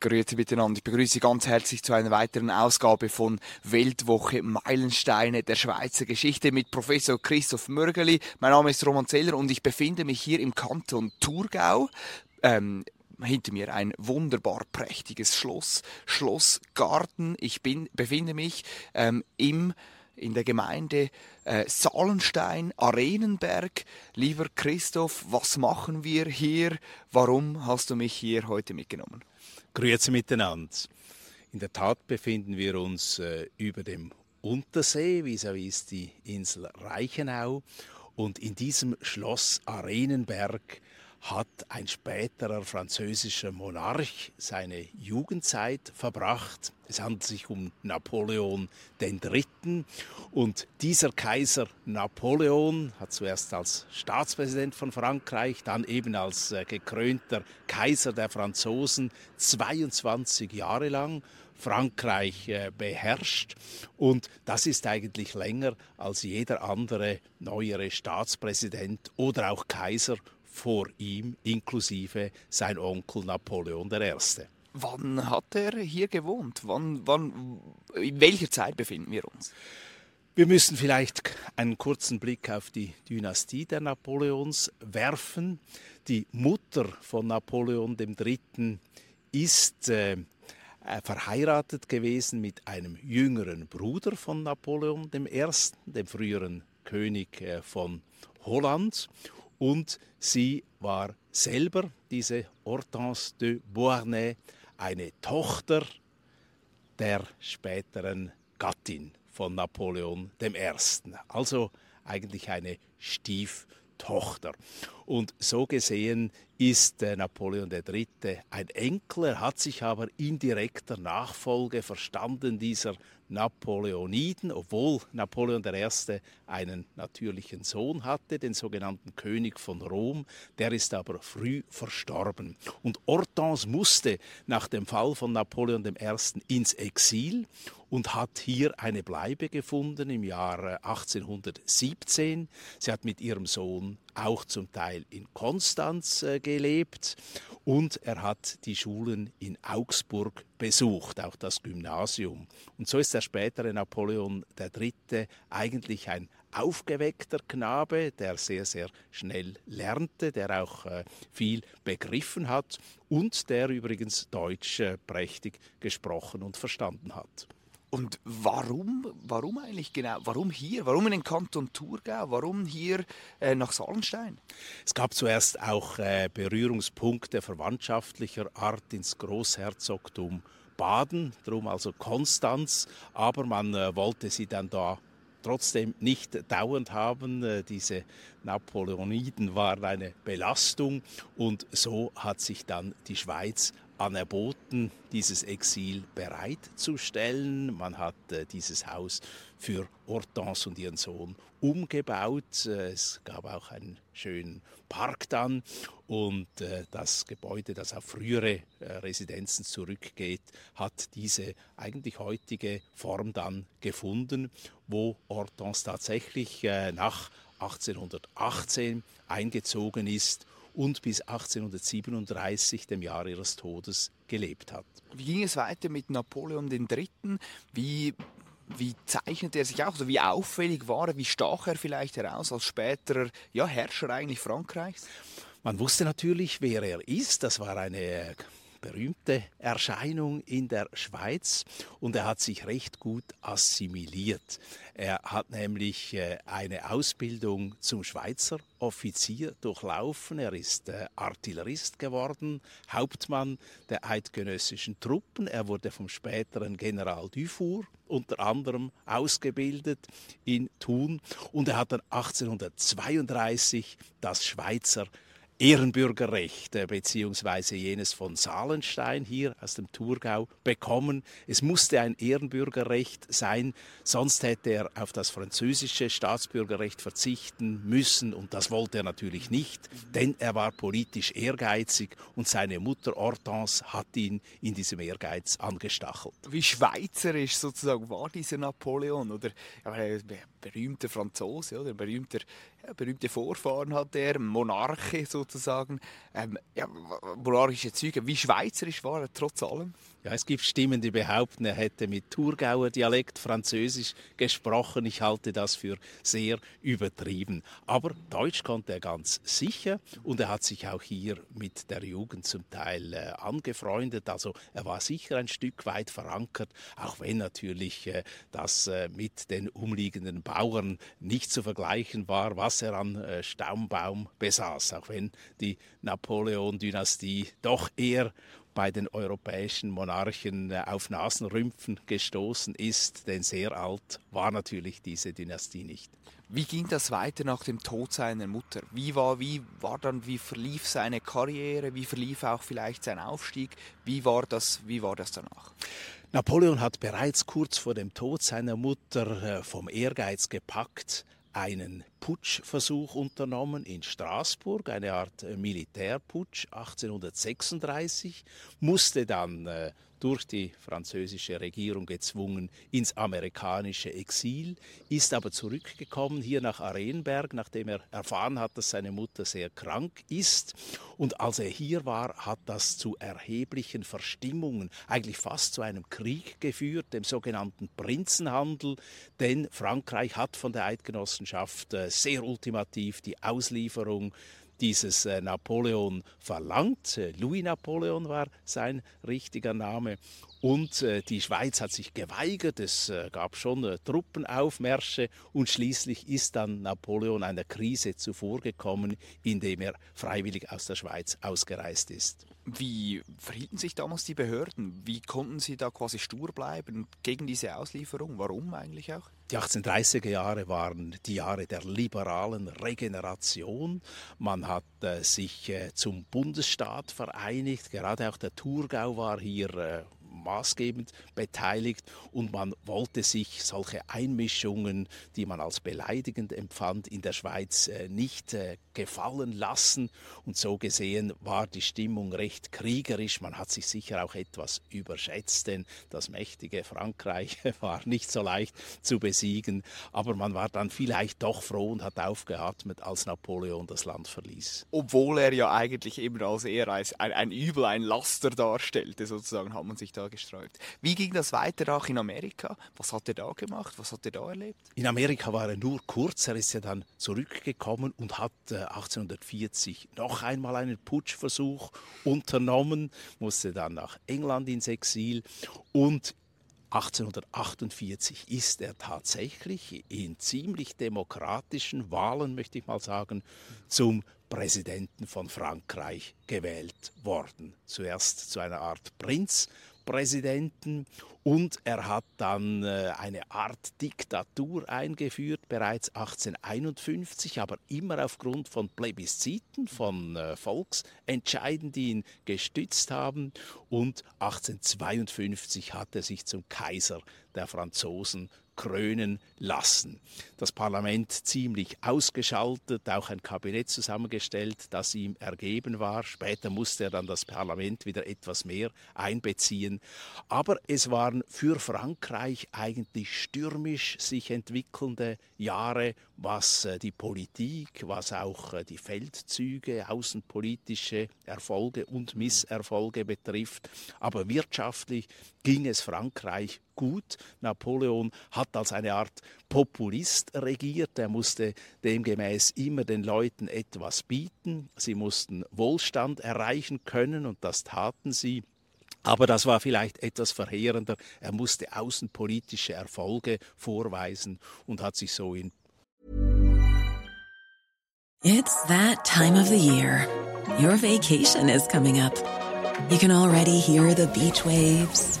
Grüezi miteinander. Ich begrüße Sie ganz herzlich zu einer weiteren Ausgabe von Weltwoche Meilensteine der Schweizer Geschichte mit Professor Christoph Mörgeli. Mein Name ist Roman Zeller und ich befinde mich hier im Kanton Thurgau. Ähm, hinter mir ein wunderbar prächtiges Schloss, Schlossgarten. Ich bin, befinde mich ähm, im in der Gemeinde äh, Salenstein, Arenenberg. Lieber Christoph, was machen wir hier? Warum hast du mich hier heute mitgenommen? Grüezi miteinander. In der Tat befinden wir uns äh, über dem Untersee, vis-à-vis -vis die Insel Reichenau. Und in diesem Schloss Arenenberg hat ein späterer französischer Monarch seine Jugendzeit verbracht. Es handelt sich um Napoleon III. Und dieser Kaiser Napoleon hat zuerst als Staatspräsident von Frankreich, dann eben als äh, gekrönter Kaiser der Franzosen 22 Jahre lang Frankreich äh, beherrscht. Und das ist eigentlich länger als jeder andere neuere Staatspräsident oder auch Kaiser vor ihm, inklusive sein Onkel Napoleon I. Wann hat er hier gewohnt? Wann, wann, in welcher Zeit befinden wir uns? Wir müssen vielleicht einen kurzen Blick auf die Dynastie der Napoleons werfen. Die Mutter von Napoleon III. ist äh, äh, verheiratet gewesen mit einem jüngeren Bruder von Napoleon I., dem früheren König äh, von Holland und sie war selber, diese Hortense de Beauharnais, eine Tochter der späteren Gattin von Napoleon I. Also eigentlich eine Stieftochter. Und so gesehen ist Napoleon III. ein Enkel, er hat sich aber in direkter Nachfolge verstanden dieser Napoleoniden, obwohl Napoleon I. einen natürlichen Sohn hatte, den sogenannten König von Rom, der ist aber früh verstorben. Und Hortense musste nach dem Fall von Napoleon I. ins Exil und hat hier eine Bleibe gefunden im Jahr 1817. Sie hat mit ihrem Sohn auch zum Teil in Konstanz äh, gelebt und er hat die Schulen in Augsburg besucht, auch das Gymnasium. Und so ist der spätere Napoleon III. eigentlich ein aufgeweckter Knabe, der sehr, sehr schnell lernte, der auch äh, viel begriffen hat und der übrigens Deutsch äh, prächtig gesprochen und verstanden hat. Und warum, warum eigentlich genau? Warum hier? Warum in den Kanton Thurgau? Warum hier äh, nach Salenstein? Es gab zuerst auch äh, Berührungspunkte verwandtschaftlicher Art ins Großherzogtum Baden, darum also Konstanz, aber man äh, wollte sie dann da trotzdem nicht dauernd haben. Äh, diese Napoleoniden waren eine Belastung und so hat sich dann die Schweiz anerboten, dieses Exil bereitzustellen. Man hat äh, dieses Haus für Hortense und ihren Sohn umgebaut. Äh, es gab auch einen schönen Park dann und äh, das Gebäude, das auf frühere äh, Residenzen zurückgeht, hat diese eigentlich heutige Form dann gefunden, wo Hortense tatsächlich äh, nach 1818 eingezogen ist und bis 1837, dem Jahr ihres Todes, gelebt hat. Wie ging es weiter mit Napoleon III.? Wie, wie zeichnete er sich auch? Also wie auffällig war er? Wie stach er vielleicht heraus als späterer ja, Herrscher eigentlich Frankreichs? Man wusste natürlich, wer er ist. Das war eine berühmte Erscheinung in der Schweiz und er hat sich recht gut assimiliert. Er hat nämlich äh, eine Ausbildung zum Schweizer Offizier durchlaufen. Er ist äh, Artillerist geworden, Hauptmann der eidgenössischen Truppen. Er wurde vom späteren General Dufour unter anderem ausgebildet in Thun und er hat dann 1832 das Schweizer Ehrenbürgerrecht beziehungsweise jenes von Salenstein hier aus dem Thurgau bekommen. Es musste ein Ehrenbürgerrecht sein, sonst hätte er auf das französische Staatsbürgerrecht verzichten müssen und das wollte er natürlich nicht, denn er war politisch ehrgeizig und seine Mutter Hortense hat ihn in diesem Ehrgeiz angestachelt. Wie schweizerisch sozusagen war dieser Napoleon oder ja, berühmter Franzose oder berühmter ja, berühmte Vorfahren hat er, Monarche sozusagen, ähm, ja, monarchische Züge. Wie schweizerisch war er trotz allem? Ja, es gibt Stimmen, die behaupten, er hätte mit Thurgauer Dialekt Französisch gesprochen. Ich halte das für sehr übertrieben. Aber Deutsch konnte er ganz sicher und er hat sich auch hier mit der Jugend zum Teil äh, angefreundet. Also er war sicher ein Stück weit verankert, auch wenn natürlich äh, das äh, mit den umliegenden Bauern nicht zu vergleichen war, was er an äh, Staumbaum besaß, auch wenn die Napoleon-Dynastie doch eher bei den europäischen Monarchen äh, auf Nasenrümpfen gestoßen ist, denn sehr alt war natürlich diese Dynastie nicht. Wie ging das weiter nach dem Tod seiner Mutter? Wie war, wie war dann, wie verlief seine Karriere? Wie verlief auch vielleicht sein Aufstieg? Wie war das, wie war das danach? Napoleon hat bereits kurz vor dem Tod seiner Mutter äh, vom Ehrgeiz gepackt, einen Putschversuch unternommen in Straßburg, eine Art Militärputsch 1836, musste dann äh, durch die französische Regierung gezwungen ins amerikanische Exil, ist aber zurückgekommen hier nach Arenberg, nachdem er erfahren hat, dass seine Mutter sehr krank ist. Und als er hier war, hat das zu erheblichen Verstimmungen, eigentlich fast zu einem Krieg geführt, dem sogenannten Prinzenhandel, denn Frankreich hat von der Eidgenossenschaft äh, sehr ultimativ die Auslieferung dieses äh, Napoleon verlangt. Äh, Louis Napoleon war sein richtiger Name. Und äh, die Schweiz hat sich geweigert, es gab schon Truppenaufmärsche und schließlich ist dann Napoleon einer Krise zuvorgekommen, indem er freiwillig aus der Schweiz ausgereist ist. Wie verhielten sich damals die Behörden? Wie konnten sie da quasi stur bleiben gegen diese Auslieferung? Warum eigentlich auch? Die 1830er Jahre waren die Jahre der liberalen Regeneration. Man hat äh, sich äh, zum Bundesstaat vereinigt. Gerade auch der Thurgau war hier äh, maßgebend beteiligt und man wollte sich solche Einmischungen, die man als beleidigend empfand, in der Schweiz äh, nicht äh, gefallen lassen. Und so gesehen war die Stimmung recht kriegerisch. Man hat sich sicher auch etwas überschätzt, denn das mächtige Frankreich war nicht so leicht zu besiegen. Aber man war dann vielleicht doch froh und hat aufgeatmet, als Napoleon das Land verließ. Obwohl er ja eigentlich eben als eher als ein, ein Übel, ein Laster darstellte, sozusagen, hat man sich da gesträubt. Wie ging das weiter auch in Amerika? Was hat er da gemacht? Was hat er da erlebt? In Amerika war er nur kurz. Er ist ja dann zurückgekommen und hat äh, 1840 noch einmal einen Putschversuch unternommen, musste dann nach England ins Exil und 1848 ist er tatsächlich in ziemlich demokratischen Wahlen, möchte ich mal sagen, zum Präsidenten von Frankreich gewählt worden. Zuerst zu einer Art Prinz, Präsidenten und er hat dann äh, eine Art Diktatur eingeführt, bereits 1851, aber immer aufgrund von Plebisziten, von äh, Volksentscheiden, die ihn gestützt haben. Und 1852 hat er sich zum Kaiser der Franzosen krönen lassen. Das Parlament ziemlich ausgeschaltet, auch ein Kabinett zusammengestellt, das ihm ergeben war. Später musste er dann das Parlament wieder etwas mehr einbeziehen. Aber es waren für Frankreich eigentlich stürmisch sich entwickelnde Jahre, was äh, die Politik, was auch äh, die Feldzüge, außenpolitische Erfolge und Misserfolge betrifft. Aber wirtschaftlich ging es Frankreich gut. Napoleon hat als eine Art Populist regiert. Er musste demgemäß immer den Leuten etwas bieten. Sie mussten Wohlstand erreichen können und das taten sie. Aber das war vielleicht etwas verheerender. Er musste außenpolitische Erfolge vorweisen und hat sich so in It's that time of the year. Your vacation is coming up. You can already hear the beach waves,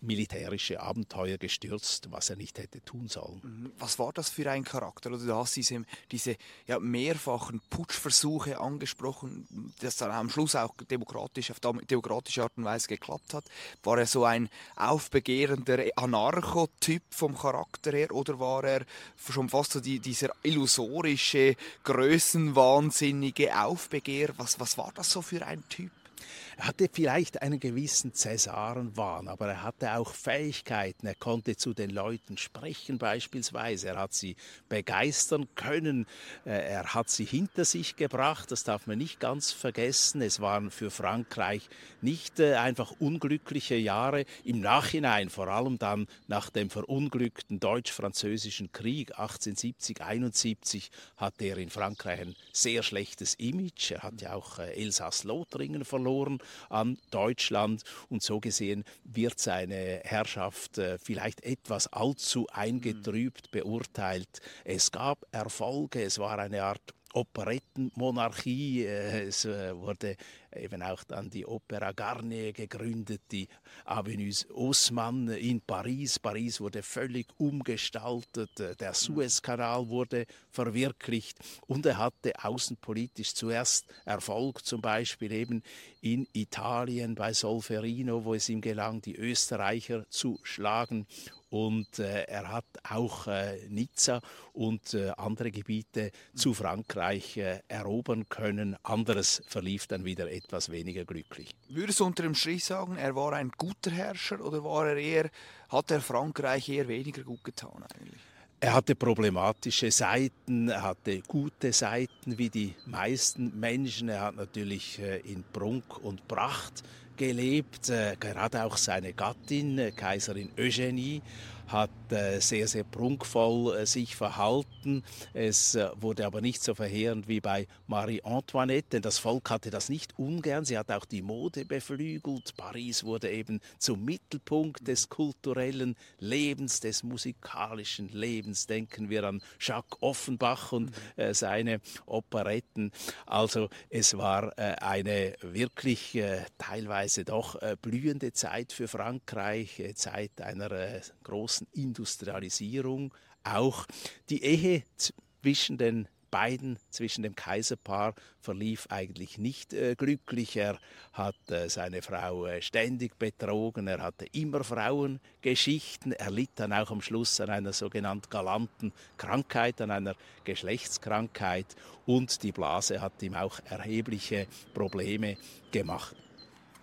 Militärische Abenteuer gestürzt, was er nicht hätte tun sollen. Mhm. Was war das für ein Charakter? Oder du hast diese, diese ja, mehrfachen Putschversuche angesprochen, das dann am Schluss auch demokratisch, auf demokratische Art und Weise geklappt hat. War er so ein aufbegehrender Anarchotyp vom Charakter her oder war er schon fast so die, dieser illusorische, größenwahnsinnige Aufbegehr? Was, was war das so für ein Typ? Er hatte vielleicht einen gewissen Cäsarenwahn, aber er hatte auch Fähigkeiten. Er konnte zu den Leuten sprechen beispielsweise. Er hat sie begeistern können. Äh, er hat sie hinter sich gebracht. Das darf man nicht ganz vergessen. Es waren für Frankreich nicht äh, einfach unglückliche Jahre. Im Nachhinein, vor allem dann nach dem verunglückten deutsch-französischen Krieg 1870-71, hatte er in Frankreich ein sehr schlechtes Image. Er hat ja auch äh, Elsass-Lothringen verloren an Deutschland. Und so gesehen wird seine Herrschaft äh, vielleicht etwas allzu eingetrübt beurteilt. Es gab Erfolge, es war eine Art Operettenmonarchie. Äh, es äh, wurde eben auch dann die Opera Garnier gegründet, die Avenues Haussmann in Paris. Paris wurde völlig umgestaltet, der Suezkanal wurde verwirklicht und er hatte außenpolitisch zuerst Erfolg, zum Beispiel eben in Italien bei Solferino, wo es ihm gelang, die Österreicher zu schlagen und äh, er hat auch äh, Nizza und äh, andere Gebiete zu Frankreich äh, erobern können. Anderes verlief dann wieder etwas weniger glücklich. Würdest du unter dem Strich sagen, er war ein guter Herrscher oder war er eher, hat er Frankreich eher weniger gut getan eigentlich? Er hatte problematische Seiten, er hatte gute Seiten wie die meisten Menschen. Er hat natürlich äh, in Prunk und Pracht gelebt. Äh, gerade auch seine Gattin, äh, Kaiserin Eugenie, hat äh, sehr, sehr prunkvoll äh, sich verhalten. Es äh, wurde aber nicht so verheerend wie bei Marie Antoinette, denn das Volk hatte das nicht ungern. Sie hat auch die Mode beflügelt. Paris wurde eben zum Mittelpunkt des kulturellen Lebens, des musikalischen Lebens. Denken wir an Jacques Offenbach und äh, seine Operetten. Also es war äh, eine wirklich äh, teilweise doch blühende Zeit für Frankreich, Zeit einer großen großen Industrialisierung auch die Ehe zwischen den beiden, zwischen dem Kaiserpaar, verlief eigentlich nicht äh, glücklich. Er hat äh, seine Frau äh, ständig betrogen, er hatte immer Frauengeschichten, er litt dann auch am Schluss an einer sogenannten galanten Krankheit, an einer Geschlechtskrankheit. Und die Blase hat ihm auch erhebliche Probleme gemacht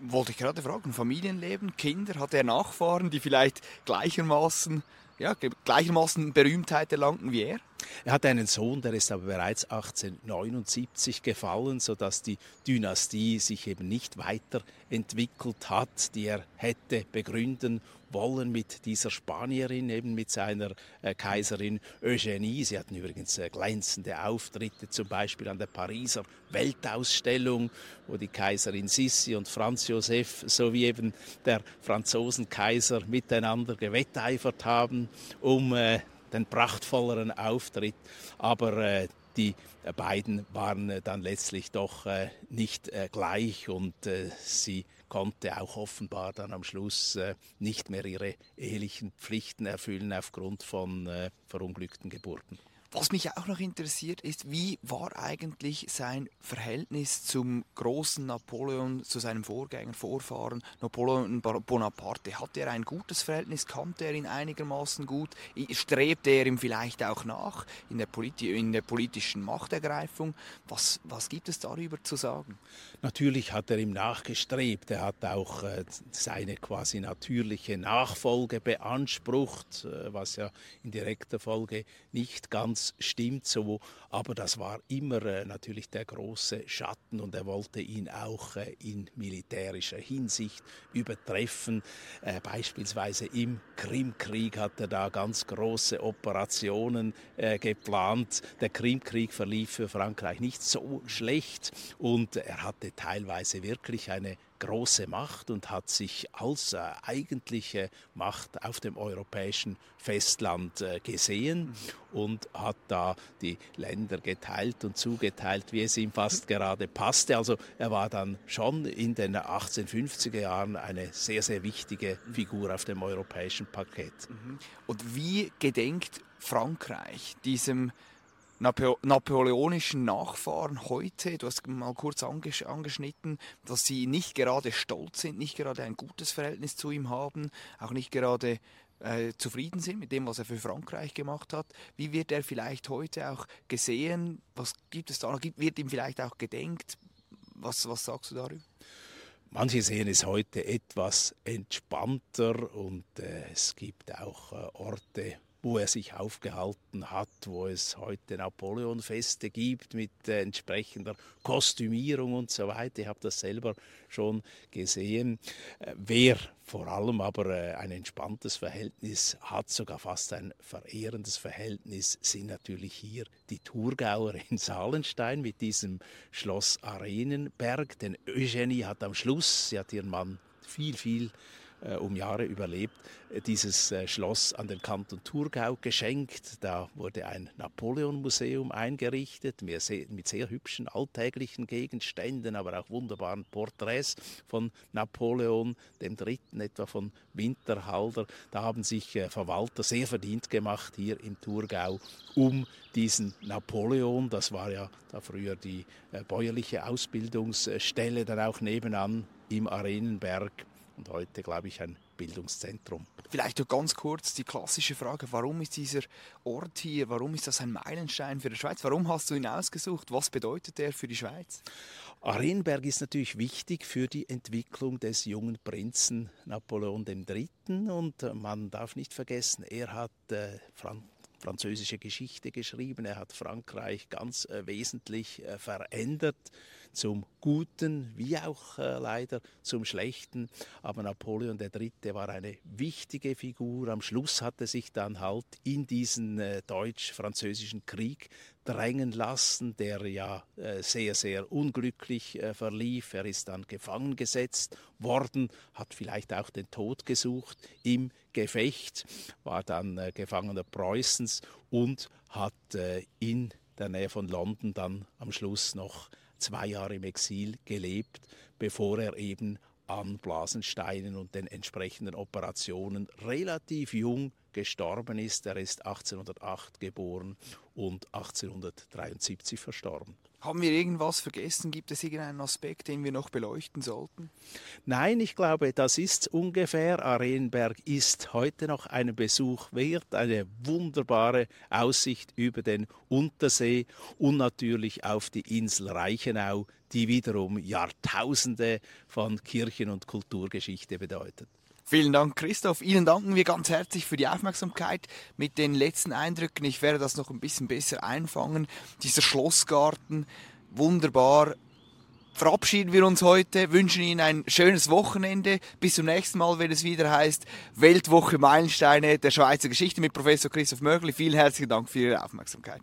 wollte ich gerade fragen, Familienleben, Kinder, hat er Nachfahren, die vielleicht gleichermaßen, ja, gleichermaßen Berühmtheit erlangten wie er? Er hat einen Sohn, der ist aber bereits 1879 gefallen, sodass die Dynastie sich eben nicht weiterentwickelt hat, die er hätte begründen wollen mit dieser Spanierin, eben mit seiner äh, Kaiserin Eugenie. Sie hatten übrigens äh, glänzende Auftritte, zum Beispiel an der Pariser Weltausstellung, wo die Kaiserin Sissi und Franz Josef sowie eben der Franzosenkaiser miteinander gewetteifert haben, um äh, den prachtvolleren Auftritt. Aber äh, die beiden waren dann letztlich doch äh, nicht äh, gleich und äh, sie konnte auch offenbar dann am Schluss äh, nicht mehr ihre ehelichen Pflichten erfüllen aufgrund von äh, verunglückten Geburten. Was mich auch noch interessiert ist, wie war eigentlich sein Verhältnis zum großen Napoleon, zu seinem Vorgänger, Vorfahren, Napoleon Bonaparte? Hatte er ein gutes Verhältnis? Kannte er ihn einigermaßen gut? Strebte er ihm vielleicht auch nach in der, Politi in der politischen Machtergreifung? Was, was gibt es darüber zu sagen? Natürlich hat er ihm nachgestrebt. Er hat auch äh, seine quasi natürliche Nachfolge beansprucht, äh, was ja in direkter Folge nicht ganz stimmt so, aber das war immer äh, natürlich der große Schatten und er wollte ihn auch äh, in militärischer Hinsicht übertreffen. Äh, beispielsweise im Krimkrieg hat er da ganz große Operationen äh, geplant. Der Krimkrieg verlief für Frankreich nicht so schlecht und er hatte teilweise wirklich eine große Macht und hat sich als äh, eigentliche Macht auf dem europäischen Festland äh, gesehen und hat da die Länder geteilt und zugeteilt, wie es ihm fast gerade passte. Also er war dann schon in den 1850er Jahren eine sehr, sehr wichtige Figur auf dem europäischen Parkett. Mhm. Und wie gedenkt Frankreich diesem napoleonischen Nachfahren heute, du hast mal kurz anges angeschnitten, dass sie nicht gerade stolz sind, nicht gerade ein gutes Verhältnis zu ihm haben, auch nicht gerade äh, zufrieden sind mit dem, was er für Frankreich gemacht hat. Wie wird er vielleicht heute auch gesehen? Was gibt es da? Wird ihm vielleicht auch gedenkt? Was, was sagst du darüber? Manche sehen es heute etwas entspannter und äh, es gibt auch äh, Orte, wo er sich aufgehalten hat, wo es heute Napoleon-Feste gibt mit äh, entsprechender Kostümierung und so weiter. Ich habe das selber schon gesehen. Äh, wer vor allem aber äh, ein entspanntes Verhältnis hat, sogar fast ein verehrendes Verhältnis, sind natürlich hier die Thurgauer in Salenstein mit diesem Schloss Arenenberg. Denn Eugenie hat am Schluss, sie hat ihren Mann viel, viel um Jahre überlebt, äh, dieses äh, Schloss an den Kanton Thurgau geschenkt. Da wurde ein Napoleon-Museum eingerichtet mit sehr, hübschen alltäglichen Gegenständen, aber auch wunderbaren Porträts von Napoleon dem Dritten, etwa von Winterhalter. Da haben sich Verwalter sehr verdient gemacht hier im Thurgau um diesen Napoleon. Das war ja da früher die bäuerliche Ausbildungsstelle, dann auch nebenan im Arenenberg und heute, glaube ich, ein Bildungszentrum. Vielleicht noch ganz kurz die klassische Frage, warum ist dieser Ort hier, warum ist das ein Meilenstein für die Schweiz? Warum hast du ihn ausgesucht? Was bedeutet er für die Schweiz? Arenberg ist natürlich wichtig für die Entwicklung des jungen Prinzen Napoleon III. Und man darf nicht vergessen, er hat äh, Franz französische Geschichte geschrieben. Er hat Frankreich ganz äh, wesentlich äh, verändert zum Guten wie auch äh, leider zum Schlechten. Aber Napoleon III. war eine wichtige Figur. Am Schluss hat er sich dann halt in diesen äh, deutsch-französischen Krieg drängen lassen, der ja äh, sehr, sehr unglücklich äh, verlief. Er ist dann gefangen gesetzt worden, hat vielleicht auch den Tod gesucht im Gefecht, war dann äh, Gefangener Preußens und hat in der Nähe von London dann am Schluss noch zwei Jahre im Exil gelebt, bevor er eben an Blasensteinen und den entsprechenden Operationen relativ jung gestorben ist. Er ist 1808 geboren und 1873 verstorben. Haben wir irgendwas vergessen? Gibt es irgendeinen Aspekt, den wir noch beleuchten sollten? Nein, ich glaube, das ist ungefähr. Arenberg ist heute noch einen Besuch wert. Eine wunderbare Aussicht über den Untersee und natürlich auf die Insel Reichenau, die wiederum Jahrtausende von Kirchen- und Kulturgeschichte bedeutet. Vielen Dank, Christoph. Ihnen danken wir ganz herzlich für die Aufmerksamkeit mit den letzten Eindrücken. Ich werde das noch ein bisschen besser einfangen. Dieser Schlossgarten, wunderbar. Verabschieden wir uns heute, wünschen Ihnen ein schönes Wochenende. Bis zum nächsten Mal, wenn es wieder heißt Weltwoche Meilensteine der Schweizer Geschichte mit Professor Christoph Mörgli. Vielen herzlichen Dank für Ihre Aufmerksamkeit.